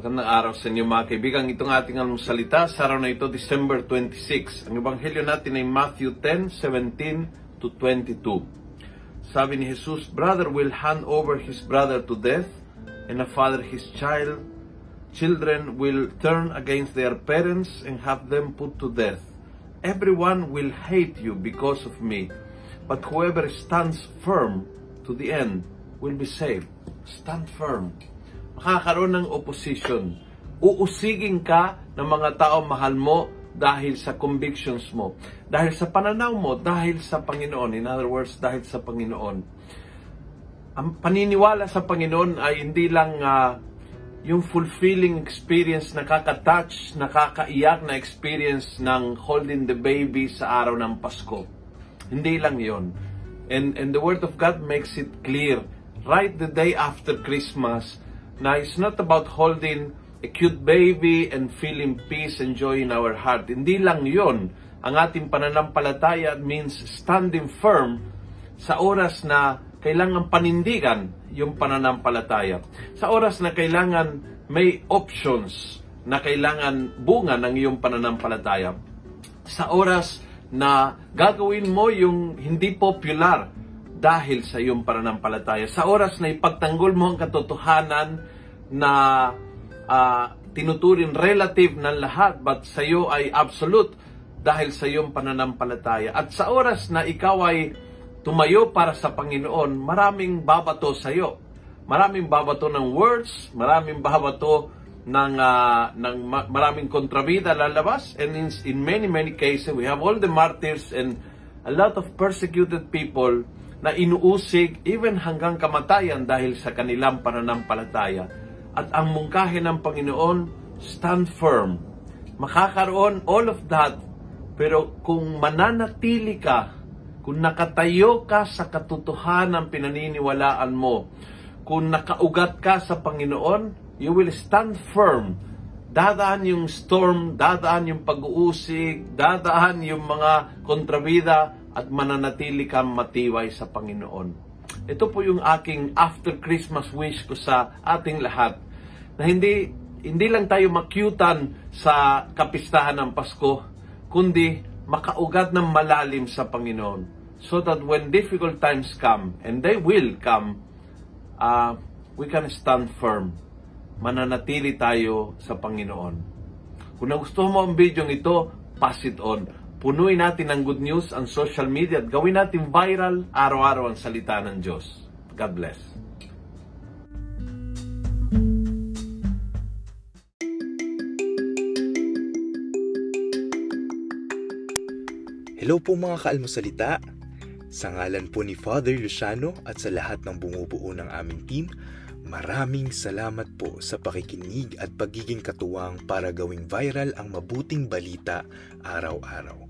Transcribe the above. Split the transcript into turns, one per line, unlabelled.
Magandang araw sa inyo mga kaibigan. Itong ating almusalita sa araw na ito, December 26. Ang ebanghelyo natin ay Matthew 10, 17 to 22. Sabi ni Jesus, Brother will hand over his brother to death, and a father his child. Children will turn against their parents and have them put to death. Everyone will hate you because of me, but whoever stands firm to the end will be saved. Stand firm makakaroon ng opposition. Uusigin ka ng mga tao mahal mo dahil sa convictions mo. Dahil sa pananaw mo, dahil sa Panginoon. In other words, dahil sa Panginoon. Ang paniniwala sa Panginoon ay hindi lang uh, yung fulfilling experience, nakaka-touch, nakakaiyak na experience ng holding the baby sa araw ng Pasko. Hindi lang yon. And, and the Word of God makes it clear. Right the day after Christmas, na it's not about holding a cute baby and feeling peace and joy in our heart. Hindi lang yon ang ating pananampalataya means standing firm sa oras na kailangan panindigan yung pananampalataya. Sa oras na kailangan may options na kailangan bunga ng iyong pananampalataya. Sa oras na gagawin mo yung hindi popular dahil sa iyong pananampalataya. Sa oras na ipagtanggol mo ang katotohanan na uh, tinuturing relative ng lahat but sa iyo ay absolute dahil sa iyong pananampalataya. At sa oras na ikaw ay tumayo para sa Panginoon, maraming babato sa iyo. Maraming babato ng words, maraming babato ng, uh, ng maraming kontrabida lalabas. And in, in many, many cases, we have all the martyrs and a lot of persecuted people na inuusig even hanggang kamatayan dahil sa kanilang pananampalataya. At ang mungkahi ng Panginoon, stand firm. Makakaroon all of that, pero kung mananatili ka, kung nakatayo ka sa katotohanan pinaniniwalaan mo, kung nakaugat ka sa Panginoon, you will stand firm. Dadaan yung storm, dadaan yung pag-uusig, dadaan yung mga kontrabida, at mananatili kang matibay sa Panginoon. Ito po yung aking after Christmas wish ko sa ating lahat na hindi hindi lang tayo makyutan sa kapistahan ng Pasko, kundi makaugat ng malalim sa Panginoon. So that when difficult times come, and they will come, uh, we can stand firm. Mananatili tayo sa Panginoon. Kung nagustuhan mo ang video ito, pass it on Punuin natin ng good news ang social media at gawin natin viral araw-araw ang salita ng Diyos. God bless.
Hello po mga kaalmosalita. Sa ngalan po ni Father Luciano at sa lahat ng bumubuo ng aming team, Maraming salamat po sa pakikinig at pagiging katuwang para gawing viral ang mabuting balita araw-araw.